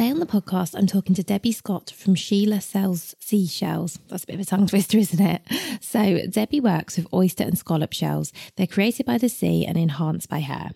Today on the podcast, I'm talking to Debbie Scott from Sheila Sells Seashells. That's a bit of a tongue twister, isn't it? So, Debbie works with oyster and scallop shells. They're created by the sea and enhanced by her.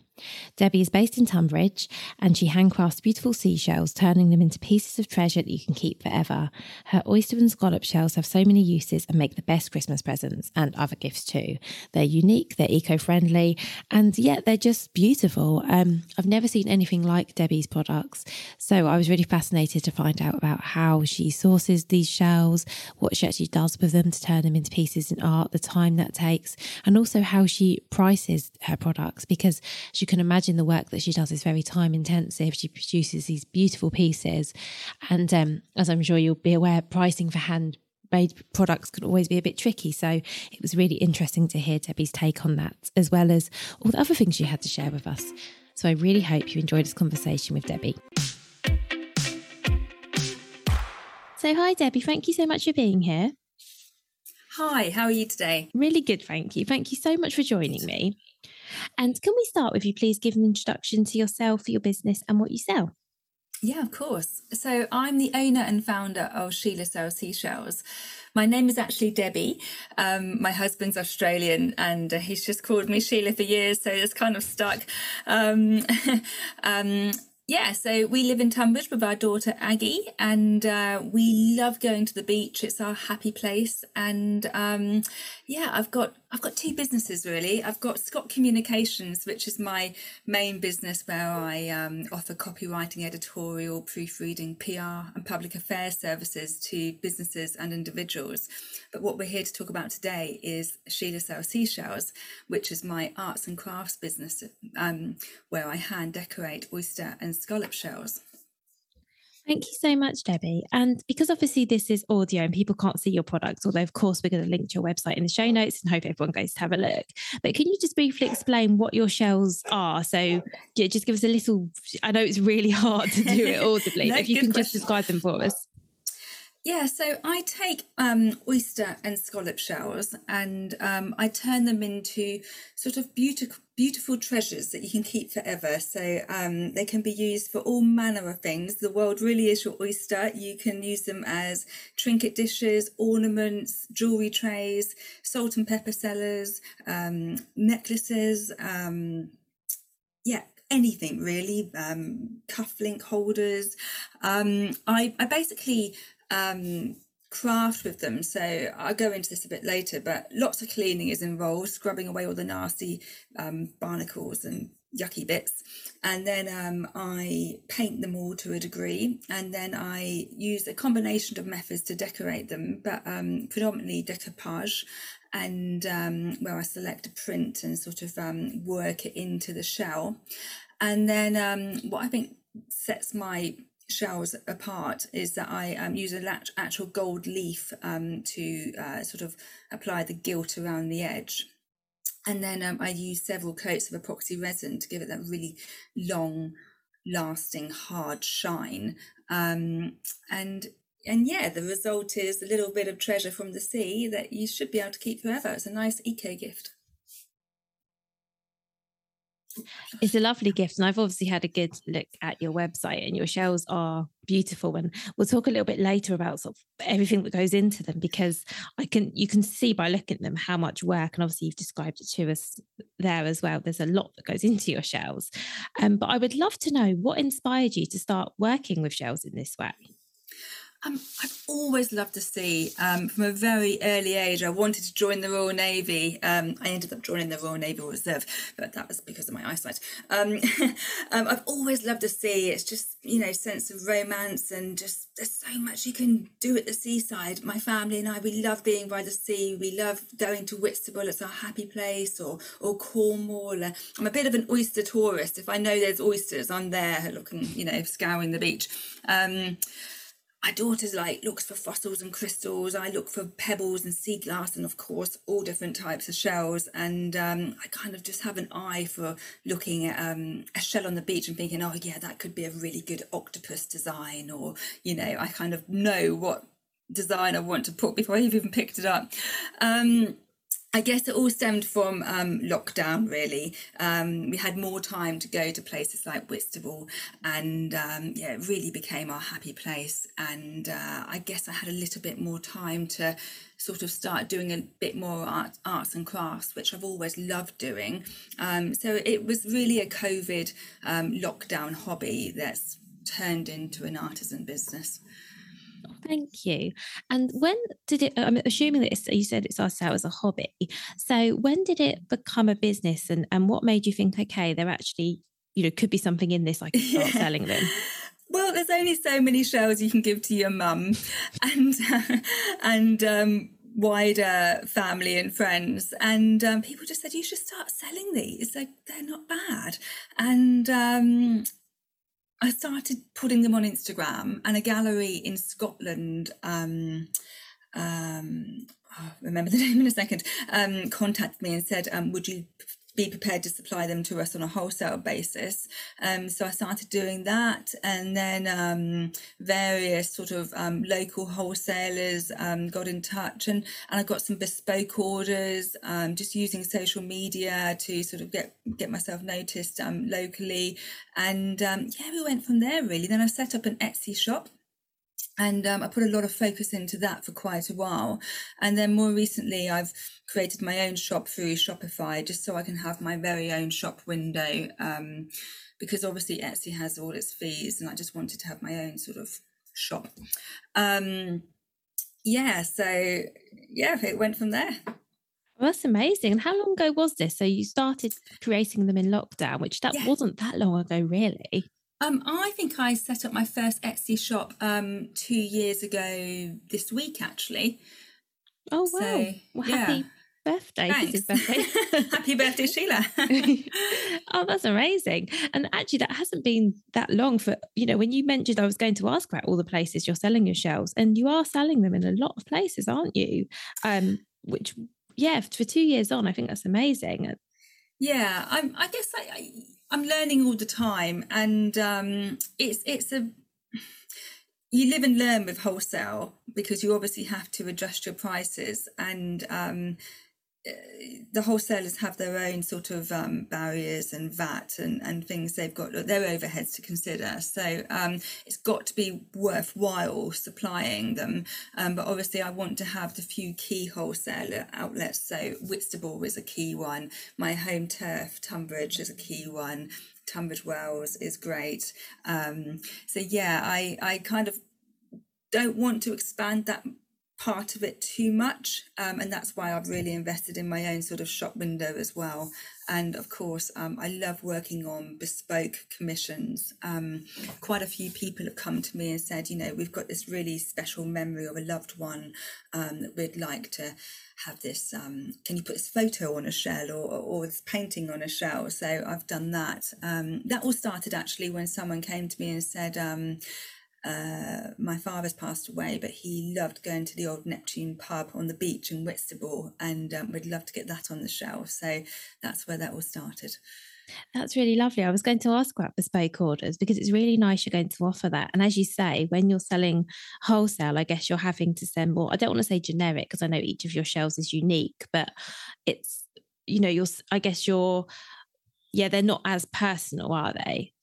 Debbie is based in Tonbridge and she handcrafts beautiful seashells, turning them into pieces of treasure that you can keep forever. Her oyster and scallop shells have so many uses and make the best Christmas presents and other gifts too. They're unique, they're eco friendly, and yet they're just beautiful. Um, I've never seen anything like Debbie's products, so I was really fascinated to find out about how she sources these shells, what she actually does with them to turn them into pieces in art, the time that takes, and also how she prices her products because she you can imagine the work that she does is very time intensive. She produces these beautiful pieces. And um, as I'm sure you'll be aware, pricing for hand made products can always be a bit tricky. So it was really interesting to hear Debbie's take on that, as well as all the other things she had to share with us. So I really hope you enjoyed this conversation with Debbie. So, hi, Debbie. Thank you so much for being here. Hi, how are you today? Really good, thank you. Thank you so much for joining me. And can we start with you, please give an introduction to yourself, your business, and what you sell? Yeah, of course. So I'm the owner and founder of Sheila Sells Seashells. My name is actually Debbie. Um, my husband's Australian and uh, he's just called me Sheila for years, so it's kind of stuck. Um, um, yeah, so we live in Tonbridge with our daughter Aggie, and uh, we love going to the beach. It's our happy place, and um, yeah, I've got I've got two businesses really. I've got Scott Communications, which is my main business where I um, offer copywriting, editorial, proofreading, PR, and public affairs services to businesses and individuals. But what we're here to talk about today is Sheila Sells Seashells, which is my arts and crafts business, um, where I hand decorate oyster and scallop shells. Thank you so much, Debbie. And because obviously this is audio and people can't see your products, although of course we're going to link to your website in the show notes and hope everyone goes to have a look. But can you just briefly explain what your shells are? So yeah, just give us a little. I know it's really hard to do it audibly. no, if you can question. just describe them for us. Yeah, so I take um, oyster and scallop shells and um, I turn them into sort of beautiful, beautiful treasures that you can keep forever. So um, they can be used for all manner of things. The world really is your oyster. You can use them as trinket dishes, ornaments, jewelry trays, salt and pepper cellars, um, necklaces. Um, yeah, anything really, um, cufflink holders. Um, I, I basically um, craft with them. So I'll go into this a bit later, but lots of cleaning is involved, scrubbing away all the nasty um, barnacles and yucky bits. And then um, I paint them all to a degree. And then I use a combination of methods to decorate them, but um, predominantly decoupage. And um, where I select a print and sort of um, work it into the shell. And then um, what I think sets my shells apart is that I um, use an actual gold leaf um, to uh, sort of apply the gilt around the edge. And then um, I use several coats of epoxy resin to give it that really long lasting hard shine. Um, and and yeah, the result is a little bit of treasure from the sea that you should be able to keep forever. It's a nice eco gift. It's a lovely gift. And I've obviously had a good look at your website, and your shells are beautiful. And we'll talk a little bit later about sort of everything that goes into them because I can you can see by looking at them how much work, and obviously you've described it to us there as well. There's a lot that goes into your shells. Um, but I would love to know what inspired you to start working with shells in this way. Um, I've always loved to see um, from a very early age. I wanted to join the Royal Navy. Um, I ended up joining the Royal Naval Reserve, but that was because of my eyesight. Um, um, I've always loved to see. It's just you know sense of romance and just there's so much you can do at the seaside. My family and I we love being by the sea. We love going to Whitstable. It's our happy place, or or Cornwall. I'm a bit of an oyster tourist. If I know there's oysters, I'm there looking, you know, scouring the beach. My daughter's like looks for fossils and crystals. I look for pebbles and sea glass, and of course all different types of shells. And um, I kind of just have an eye for looking at um, a shell on the beach and thinking, oh yeah, that could be a really good octopus design, or you know, I kind of know what design I want to put before I've even picked it up. Um, I guess it all stemmed from um, lockdown, really. Um, we had more time to go to places like Whitstable, and um, yeah, it really became our happy place. And uh, I guess I had a little bit more time to sort of start doing a bit more art, arts and crafts, which I've always loved doing. Um, so it was really a COVID um, lockdown hobby that's turned into an artisan business. Thank you. And when did it? I'm assuming that you said it started out as a hobby. So when did it become a business, and and what made you think, okay, there actually, you know, could be something in this? I can start yeah. selling them. Well, there's only so many shells you can give to your mum, and uh, and um, wider family and friends and um, people just said you should start selling these like they're not bad and um, I started putting them on Instagram, and a gallery in Scotland. Um, um, oh, remember the name in a second. Um, contacted me and said, um, "Would you be prepared to supply them to us on a wholesale basis. Um, so I started doing that, and then um, various sort of um, local wholesalers um, got in touch, and, and I got some bespoke orders, um, just using social media to sort of get get myself noticed um, locally, and yeah, we went from there really. Then I set up an Etsy shop and um, I put a lot of focus into that for quite a while. And then more recently, I've created my own shop through Shopify just so I can have my very own shop window. Um, because obviously Etsy has all its fees, and I just wanted to have my own sort of shop. Um, yeah, so yeah, it went from there. Well, that's amazing. And how long ago was this? So you started creating them in lockdown, which that yeah. wasn't that long ago, really. Um, I think I set up my first Etsy shop um, two years ago this week, actually. Oh wow! So, well, happy yeah. birthday! Thanks. birthday. happy birthday, Sheila! oh, that's amazing! And actually, that hasn't been that long. For you know, when you mentioned I was going to ask about all the places you're selling your shells, and you are selling them in a lot of places, aren't you? Um, which yeah, for two years on, I think that's amazing. Yeah, I'm, I guess I, I I'm learning all the time, and um, it's it's a you live and learn with wholesale because you obviously have to adjust your prices and um, the wholesalers have their own sort of um, barriers and VAT and, and things they've got their overheads to consider. So um, it's got to be worthwhile supplying them. Um, but obviously, I want to have the few key wholesaler outlets. So Whitstable is a key one. My home turf, Tonbridge, is a key one. Tunbridge Wells is great. Um, so yeah, I I kind of don't want to expand that part of it too much. Um, and that's why I've really invested in my own sort of shop window as well. And of course, um, I love working on bespoke commissions. Um, quite a few people have come to me and said, you know, we've got this really special memory of a loved one um, that we'd like to have this um, can you put this photo on a shell or, or, this painting on a shell so i've done that um, that all started actually when someone came to me and said um, uh, my father's passed away, but he loved going to the old Neptune pub on the beach in Whitstable, and um, we'd love to get that on the shelf. So that's where that all started. That's really lovely. I was going to ask about bespoke orders because it's really nice you're going to offer that. And as you say, when you're selling wholesale, I guess you're having to send more. I don't want to say generic because I know each of your shells is unique, but it's, you know, you're, I guess you're yeah, they're not as personal, are they?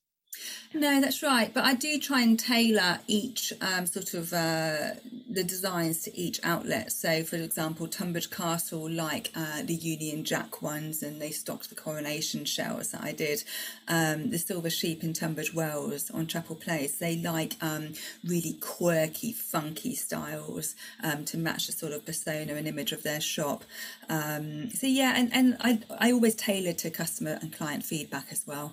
No, that's right. But I do try and tailor each um, sort of uh, the designs to each outlet. So, for example, Tonbridge Castle like uh, the Union Jack ones, and they stocked the coronation shells that I did. Um, the Silver Sheep in Tunbridge Wells on Chapel Place, they like um, really quirky, funky styles um, to match the sort of persona and image of their shop. Um, so yeah, and, and I, I always tailor to customer and client feedback as well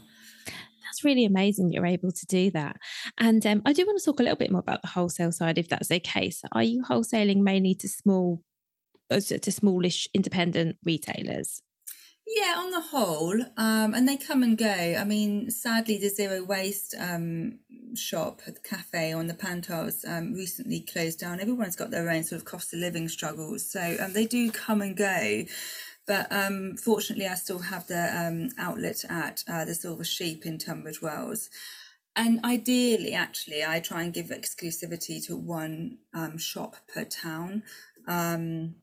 that's really amazing you're able to do that. And um, I do want to talk a little bit more about the wholesale side, if that's okay. So, are you wholesaling mainly to small, uh, to smallish independent retailers? Yeah, on the whole, um, and they come and go. I mean, sadly, the zero waste um, shop, the cafe on the Pantiles, um, recently closed down. Everyone's got their own sort of cost of living struggles, so um, they do come and go. But um, fortunately, I still have the um, outlet at uh, the Silver Sheep in Tunbridge Wells. And ideally, actually, I try and give exclusivity to one um, shop per town. Um,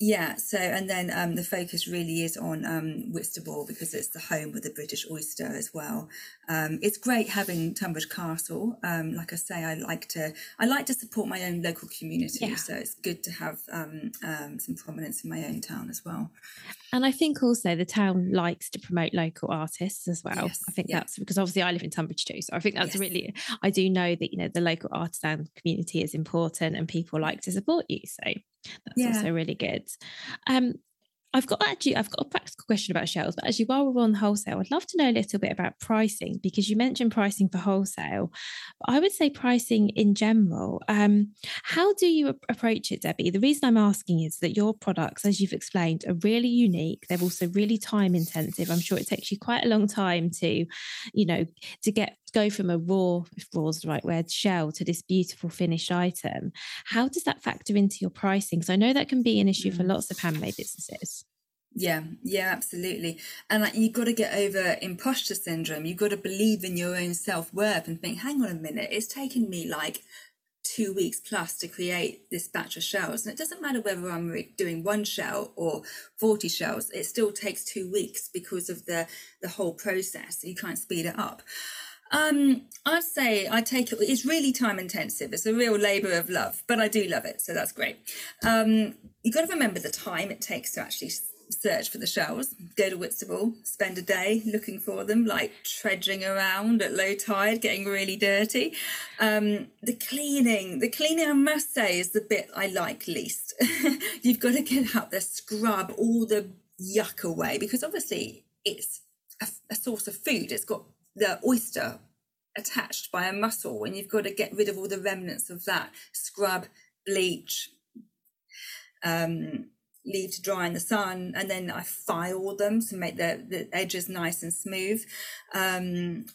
yeah, so and then um, the focus really is on um, Whitstable because it's the home of the British oyster as well. Um, it's great having Tonbridge Castle. Um, like I say, I like to I like to support my own local community, yeah. so it's good to have um, um, some prominence in my own town as well. And I think also the town likes to promote local artists as well. Yes, I think yeah. that's because obviously I live in Tonbridge too. So I think that's yes. really, I do know that, you know, the local artisan community is important and people like to support you. So that's yeah. also really good. Um, I've got actually I've got a practical question about shells, but actually while we're on wholesale, I'd love to know a little bit about pricing because you mentioned pricing for wholesale. I would say pricing in general. Um, how do you approach it, Debbie? The reason I'm asking is that your products, as you've explained, are really unique. They're also really time intensive. I'm sure it takes you quite a long time to, you know, to get go from a raw, if raw is the right word, shell to this beautiful finished item. How does that factor into your pricing? Because I know that can be an issue mm. for lots of handmade businesses. Yeah, yeah, absolutely. And like you've got to get over imposter syndrome. You've got to believe in your own self worth and think, hang on a minute, it's taken me like two weeks plus to create this batch of shells. And it doesn't matter whether I'm doing one shell or 40 shells, it still takes two weeks because of the, the whole process. You can't speed it up. Um, I'd say I take it. It's really time intensive. It's a real labour of love, but I do love it, so that's great. Um, you've got to remember the time it takes to actually search for the shells. Go to Whitstable, spend a day looking for them, like trudging around at low tide, getting really dirty. Um, the cleaning, the cleaning, I must say, is the bit I like least. You've got to get out there, scrub all the yuck away because obviously it's a, a source of food. It's got the oyster attached by a muscle, and you've got to get rid of all the remnants of that scrub bleach um, leave to dry in the sun and then i file them to make the, the edges nice and smooth. Um,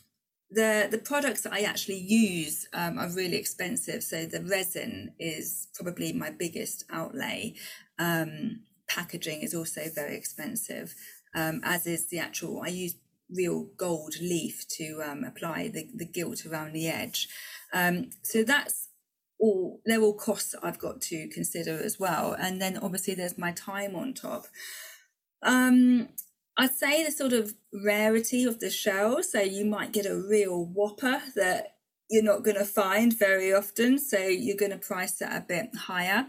the the products that i actually use um, are really expensive so the resin is probably my biggest outlay. Um, packaging is also very expensive um, as is the actual i use real gold leaf to um, apply the, the gilt around the edge. Um, so that's all, they're all costs that I've got to consider as well. And then obviously there's my time on top. Um, I'd say the sort of rarity of the shell. So you might get a real whopper that you're not going to find very often. So you're going to price that a bit higher.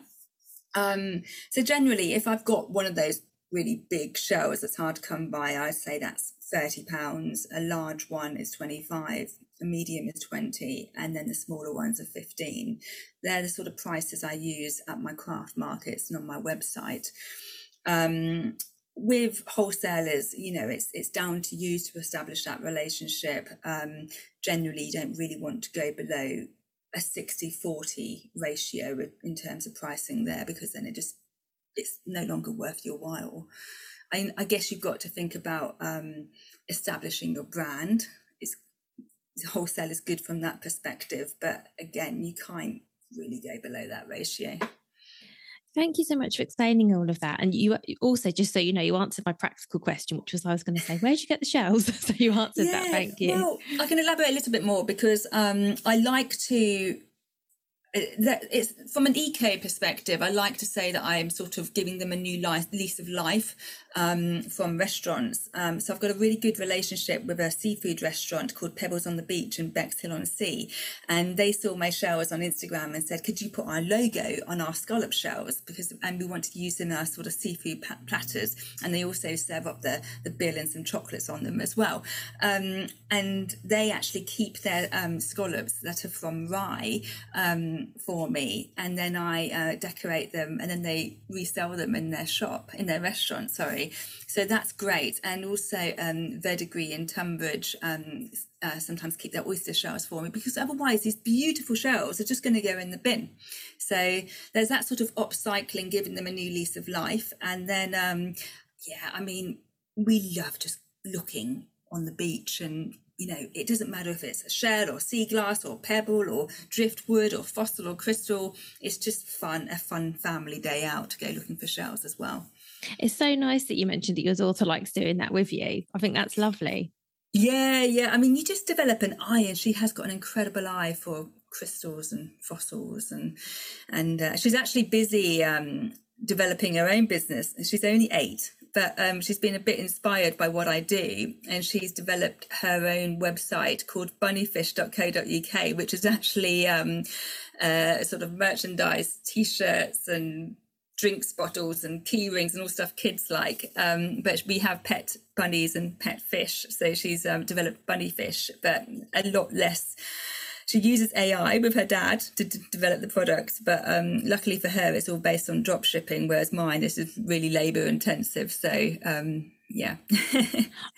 Um, so generally, if I've got one of those really big shells that's hard to come by, I'd say that's 30 pounds a large one is 25 a medium is 20 and then the smaller ones are 15 they're the sort of prices i use at my craft markets and on my website. Um, with wholesalers you know it's it's down to you to establish that relationship. Um, generally you don't really want to go below a 60 40 ratio in terms of pricing there because then it just it's no longer worth your while I, I guess you've got to think about um, establishing your brand. It's, wholesale is good from that perspective, but again, you can't really go below that ratio. Thank you so much for explaining all of that. And you also, just so you know, you answered my practical question, which was I was going to say, where did you get the shells? so you answered yeah, that. Thank you. Well, I can elaborate a little bit more because um, I like to that it's from an eco perspective i like to say that i'm sort of giving them a new life lease of life um, from restaurants. Um, so I've got a really good relationship with a seafood restaurant called Pebbles on the Beach in Bexhill on Sea. And they saw my shells on Instagram and said, could you put our logo on our scallop shells? Because, and we want to use them as sort of seafood platters. And they also serve up the, the bill and some chocolates on them as well. Um, and they actually keep their um, scallops that are from Rye um, for me. And then I uh, decorate them and then they resell them in their shop, in their restaurant, sorry. So that's great. And also um, Verdigris in Tonbridge um, uh, sometimes keep their oyster shells for me because otherwise these beautiful shells are just going to go in the bin. So there's that sort of upcycling, giving them a new lease of life. And then, um, yeah, I mean, we love just looking on the beach and you know, it doesn't matter if it's a shell or sea glass or pebble or driftwood or fossil or crystal. It's just fun, a fun family day out to go looking for shells as well. It's so nice that you mentioned that your daughter likes doing that with you. I think that's lovely. Yeah, yeah. I mean, you just develop an eye, and she has got an incredible eye for crystals and fossils, and and uh, she's actually busy um, developing her own business. She's only eight, but um, she's been a bit inspired by what I do, and she's developed her own website called bunnyfish.co.uk, which is actually um, uh, sort of merchandise, t-shirts, and drinks bottles and key rings and all stuff kids like. Um, but we have pet bunnies and pet fish. So she's um, developed bunny fish, but a lot less. She uses AI with her dad to d- develop the products, but um, luckily for her, it's all based on drop shipping, whereas mine is really labour intensive. So um, yeah.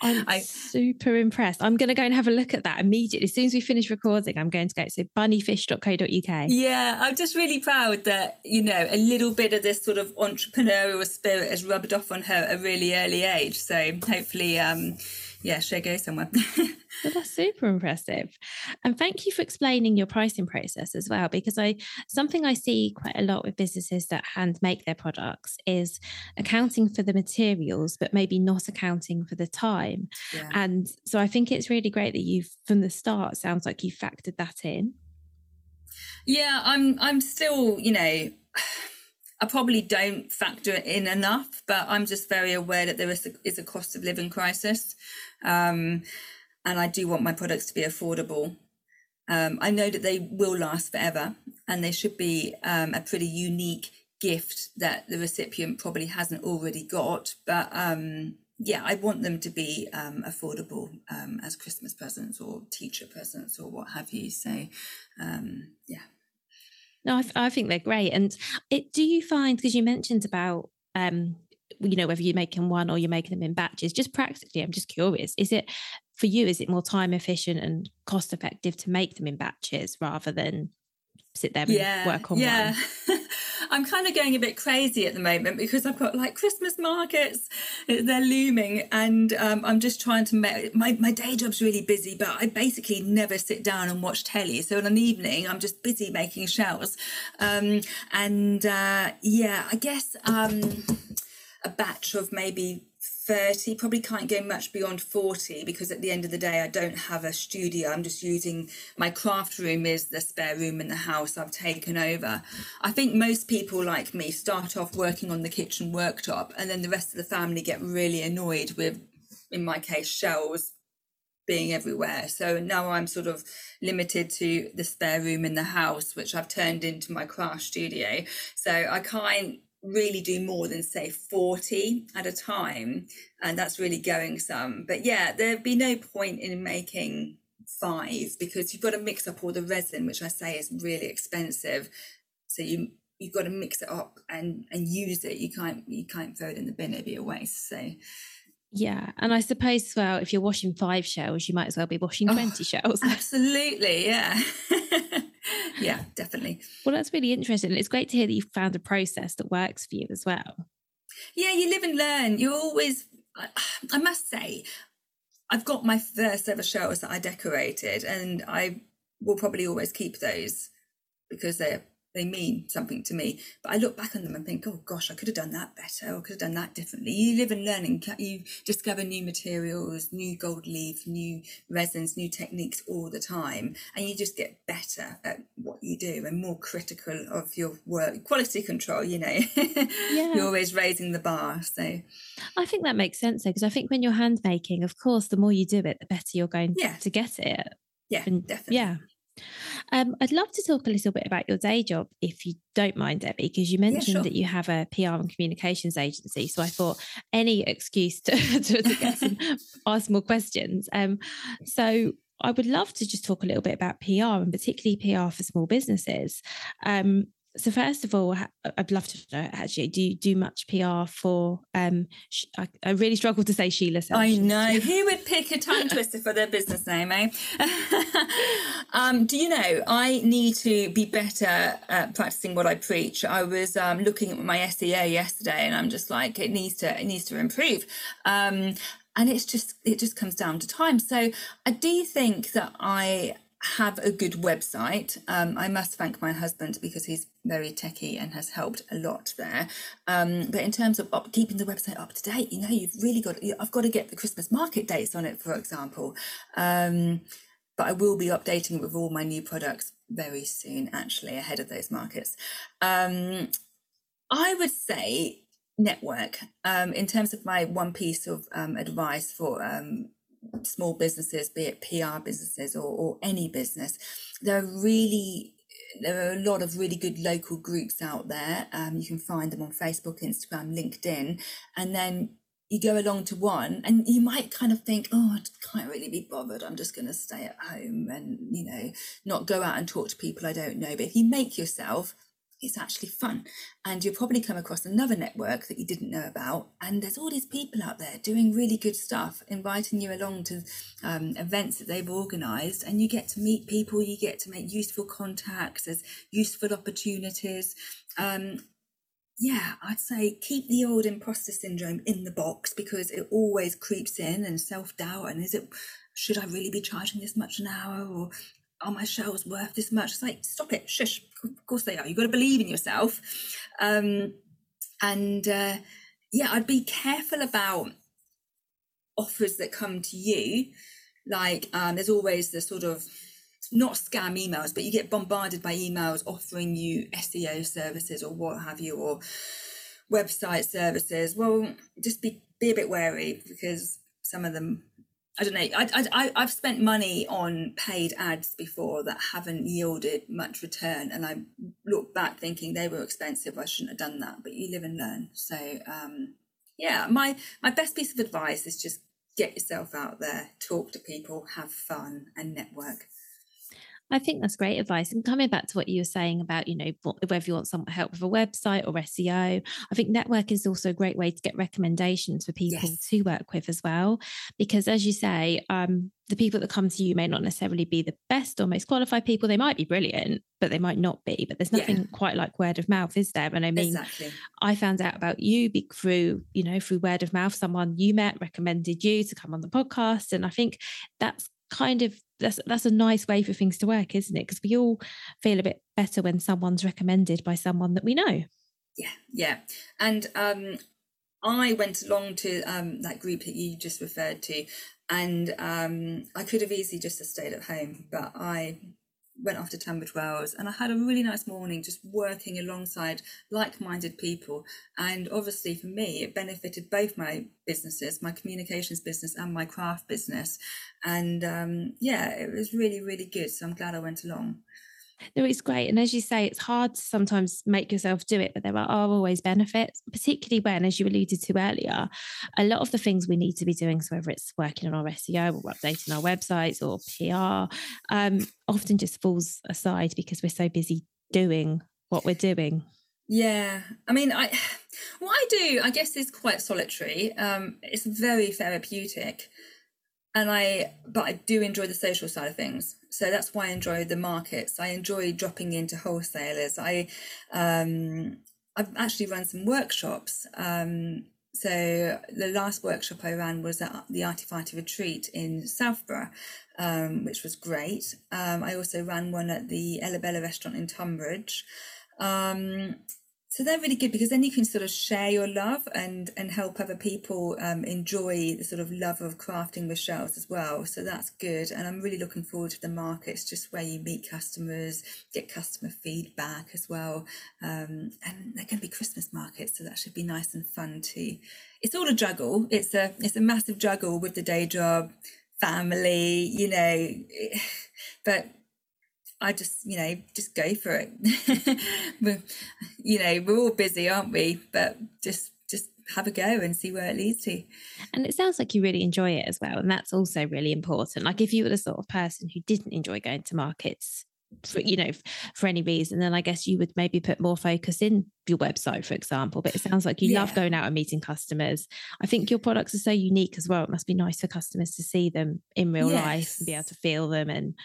I'm I, super impressed. I'm going to go and have a look at that immediately. As soon as we finish recording, I'm going to go. So bunnyfish.co.uk. Yeah, I'm just really proud that, you know, a little bit of this sort of entrepreneurial spirit has rubbed off on her at a really early age. So hopefully, um, yeah, she'll go somewhere. well, that's super impressive. And thank you for explaining your pricing process as well, because I something I see quite a lot with businesses that hand make their products is accounting for the materials, but maybe not accounting for the time. Yeah. And so I think it's really great that you've from the start sounds like you factored that in. Yeah, I'm I'm still, you know, I probably don't factor it in enough, but I'm just very aware that there is a, is a cost of living crisis. Um, and I do want my products to be affordable. Um, I know that they will last forever and they should be um, a pretty unique gift that the recipient probably hasn't already got. But um, yeah, I want them to be um, affordable um, as Christmas presents or teacher presents or what have you. So yeah. No, I, th- I, think they're great. And it, do you find, because you mentioned about um, you know whether you're making one or you're making them in batches just practically i'm just curious is it for you, is it more time efficient and cost effective to make them in batches rather than sit there and yeah, work on yeah. one? I'm kind of going a bit crazy at the moment because I've got like Christmas markets, they're looming, and um, I'm just trying to make my, my day job's really busy, but I basically never sit down and watch telly. So in an evening, I'm just busy making shells. Um, and uh, yeah, I guess um, a batch of maybe 30 probably can't go much beyond 40 because at the end of the day i don't have a studio. I'm just using my craft room is the spare room in the house i've taken over. I think most people like me start off working on the kitchen worktop and then the rest of the family get really annoyed with in my case shells being everywhere. So now i'm sort of limited to the spare room in the house which i've turned into my craft studio. So i can't really do more than say 40 at a time and that's really going some. But yeah there'd be no point in making five because you've got to mix up all the resin which i say is really expensive. So you you've got to mix it up and and use it. You can't you can't throw it in the bin. It'd be a waste. So yeah and i suppose as well if you're washing five shells you might as well be washing 20 oh, shells. absolutely yeah yeah, definitely. Well, that's really interesting. It's great to hear that you found a process that works for you as well. Yeah, you live and learn. You always, I, I must say, I've got my first ever shells that I decorated, and I will probably always keep those because they're they mean something to me. But I look back on them and think, oh gosh, I could have done that better or could have done that differently. You live and learn and you discover new materials, new gold leaf, new resins, new techniques all the time. And you just get better at what you do and more critical of your work. Quality control, you know, yeah. you're always raising the bar. So I think that makes sense though, because I think when you're hand making, of course, the more you do it, the better you're going yeah. to get it. Yeah, and, definitely. Yeah. Um, I'd love to talk a little bit about your day job, if you don't mind, Debbie, because you mentioned yeah, sure. that you have a PR and communications agency. So I thought any excuse to, to, to get some, ask more questions. Um, so I would love to just talk a little bit about PR and particularly PR for small businesses. Um, so first of all, I'd love to know actually, do you do much PR for? Um, I, I really struggle to say Sheila. I know who would pick a tongue twister for their business name, eh? um, do you know I need to be better at practicing what I preach. I was um, looking at my SEO yesterday, and I'm just like, it needs to, it needs to improve. Um, and it's just, it just comes down to time. So I do think that I have a good website. Um, I must thank my husband because he's very techy and has helped a lot there. Um, but in terms of up, keeping the website up to date, you know, you've really got. I've got to get the Christmas market dates on it, for example. Um, but I will be updating it with all my new products very soon, actually, ahead of those markets. Um, I would say network um, in terms of my one piece of um, advice for small businesses, be it PR businesses or, or any business, there are really there are a lot of really good local groups out there. Um, you can find them on Facebook, Instagram, LinkedIn, and then you go along to one, and you might kind of think, "Oh, I can't really be bothered. I'm just going to stay at home and you know not go out and talk to people I don't know." But if you make yourself it's actually fun. And you'll probably come across another network that you didn't know about. And there's all these people out there doing really good stuff, inviting you along to um, events that they've organised. And you get to meet people, you get to make useful contacts, there's useful opportunities. Um, yeah, I'd say keep the old imposter syndrome in the box because it always creeps in and self doubt. And is it, should I really be charging this much an hour? Or are my shells worth this much? It's like, stop it, shush. Of course they are. You've got to believe in yourself. Um, and uh, yeah, I'd be careful about offers that come to you. Like, um, there's always the sort of not scam emails, but you get bombarded by emails offering you SEO services or what have you, or website services. Well, just be be a bit wary because some of them I don't know. I, I, I've spent money on paid ads before that haven't yielded much return. And I look back thinking they were expensive. I shouldn't have done that. But you live and learn. So, um, yeah, my, my best piece of advice is just get yourself out there, talk to people, have fun, and network. I think that's great advice. And coming back to what you were saying about, you know, whether you want some help with a website or SEO, I think network is also a great way to get recommendations for people yes. to work with as well. Because as you say, um, the people that come to you may not necessarily be the best or most qualified people. They might be brilliant, but they might not be. But there's nothing yeah. quite like word of mouth, is there? And I mean, exactly. I found out about you through, you know, through word of mouth. Someone you met recommended you to come on the podcast. And I think that's kind of that's that's a nice way for things to work, isn't it? Because we all feel a bit better when someone's recommended by someone that we know. Yeah, yeah. And um, I went along to um, that group that you just referred to, and um, I could have easily just stayed at home, but I went off to Tunbridge Wells and I had a really nice morning just working alongside like-minded people. And obviously for me it benefited both my businesses my communications business and my craft business. And um, yeah it was really really good so I'm glad I went along no, it's great. And as you say, it's hard to sometimes make yourself do it, but there are always benefits, particularly when, as you alluded to earlier, a lot of the things we need to be doing, so whether it's working on our SEO or updating our websites or PR, um, often just falls aside because we're so busy doing what we're doing. Yeah. I mean, I what I do, I guess, is quite solitary. Um, it's very therapeutic and I but I do enjoy the social side of things. So that's why I enjoy the markets. I enjoy dropping into wholesalers. I um, I've actually run some workshops. Um, so the last workshop I ran was at the Artifighter Retreat in Southborough, um, which was great. Um, I also ran one at the Ella Bella restaurant in Tonbridge. Um, so they're really good because then you can sort of share your love and and help other people um, enjoy the sort of love of crafting with shells as well. So that's good. And i'm really looking forward to the markets just where you meet customers get customer feedback as well. Um, and they're going to be christmas markets so that should be nice and fun too. It's all a juggle. It's a it's a massive juggle with the day job family you know. But I just, you know, just go for it. we're, you know, we're all busy, aren't we? But just, just have a go and see where it leads to. And it sounds like you really enjoy it as well, and that's also really important. Like if you were the sort of person who didn't enjoy going to markets, for you know, for any reason, then I guess you would maybe put more focus in your website, for example. But it sounds like you yeah. love going out and meeting customers. I think your products are so unique as well. It must be nice for customers to see them in real yes. life and be able to feel them and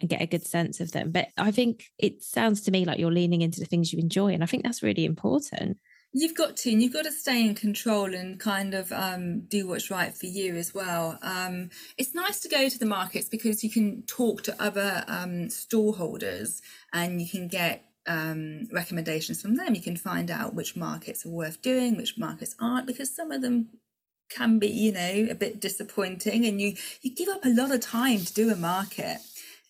and get a good sense of them. But I think it sounds to me like you're leaning into the things you enjoy. And I think that's really important. You've got to, and you've got to stay in control and kind of um, do what's right for you as well. Um, it's nice to go to the markets because you can talk to other um, holders and you can get um, recommendations from them. You can find out which markets are worth doing, which markets aren't, because some of them can be, you know, a bit disappointing, and you you give up a lot of time to do a market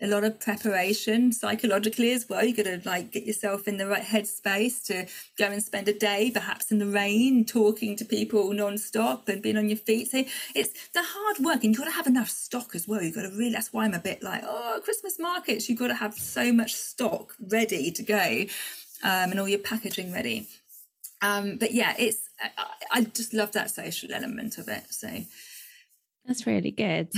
a lot of preparation psychologically as well. You got to like get yourself in the right headspace to go and spend a day, perhaps in the rain, talking to people non-stop and being on your feet. So it's the hard work, and you've got to have enough stock as well. You've got to really. That's why I'm a bit like, oh, Christmas markets. You've got to have so much stock ready to go, um, and all your packaging ready. Um, but yeah, it's I, I just love that social element of it. So that's really good.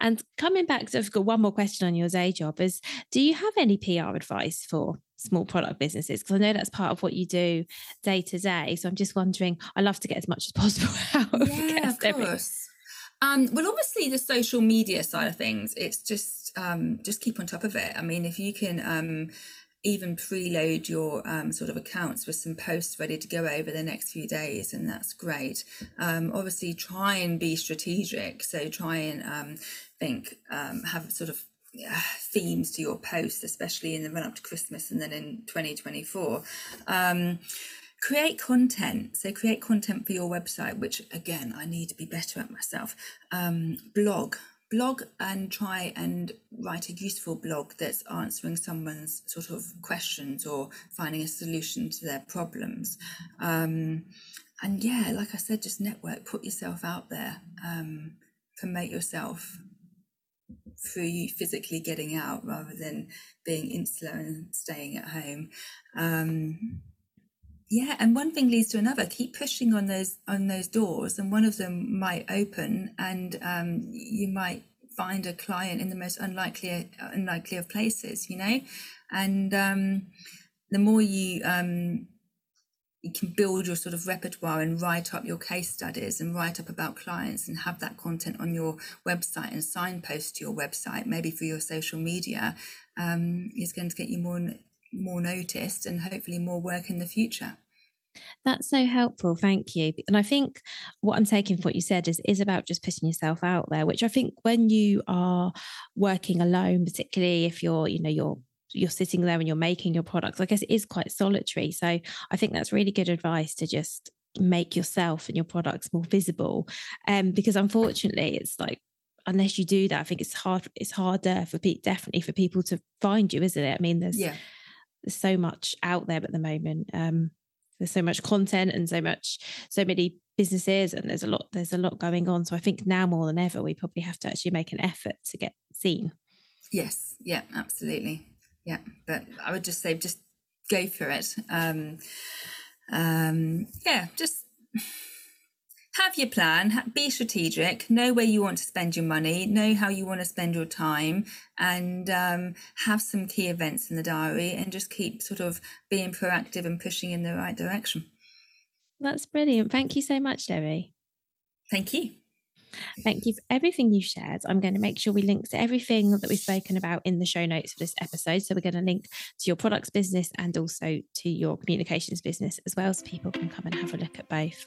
And coming back, to, I've got one more question on your day job is do you have any PR advice for small product businesses? Because I know that's part of what you do day to day. So I'm just wondering, I love to get as much as possible out of Yeah, of course. Um, well, obviously the social media side of things, it's just um, just keep on top of it. I mean, if you can um, even preload your um, sort of accounts with some posts ready to go over the next few days, and that's great. Um, obviously, try and be strategic. So try and um, think, um, have sort of uh, themes to your posts, especially in the run up to Christmas and then in 2024 um, create content so create content for your website which again i need to be better at myself um, blog blog and try and write a useful blog that's answering someone's sort of questions or finding a solution to their problems. Um, and yeah, like I said, just network, put yourself out there, um, promote yourself through you physically getting out rather than being insular and staying at home. Um, yeah, and one thing leads to another. Keep pushing on those on those doors, and one of them might open, and um, you might find a client in the most unlikely unlikely of places. You know, and um, the more you um, you can build your sort of repertoire and write up your case studies and write up about clients and have that content on your website and signpost to your website, maybe for your social media, um, is going to get you more more noticed and hopefully more work in the future. That's so helpful. Thank you. And I think what I'm taking from what you said is, is about just putting yourself out there, which I think when you are working alone, particularly if you're, you know, you're you're sitting there and you're making your products, I guess it is quite solitary. So I think that's really good advice to just make yourself and your products more visible. Um, because unfortunately it's like unless you do that, I think it's hard, it's harder for people definitely for people to find you, isn't it? I mean, there's yeah there's so much out there at the moment. Um, there's so much content and so much, so many businesses, and there's a lot, there's a lot going on. So I think now more than ever, we probably have to actually make an effort to get seen. Yes, yeah, absolutely, yeah. But I would just say, just go for it. Um, um, yeah, just have your plan, be strategic, know where you want to spend your money, know how you want to spend your time, and um, have some key events in the diary and just keep sort of being proactive and pushing in the right direction. That's brilliant. Thank you so much, Debbie. Thank you. Thank you for everything you shared. I'm going to make sure we link to everything that we've spoken about in the show notes for this episode. So we're going to link to your products business and also to your communications business as well, so people can come and have a look at both.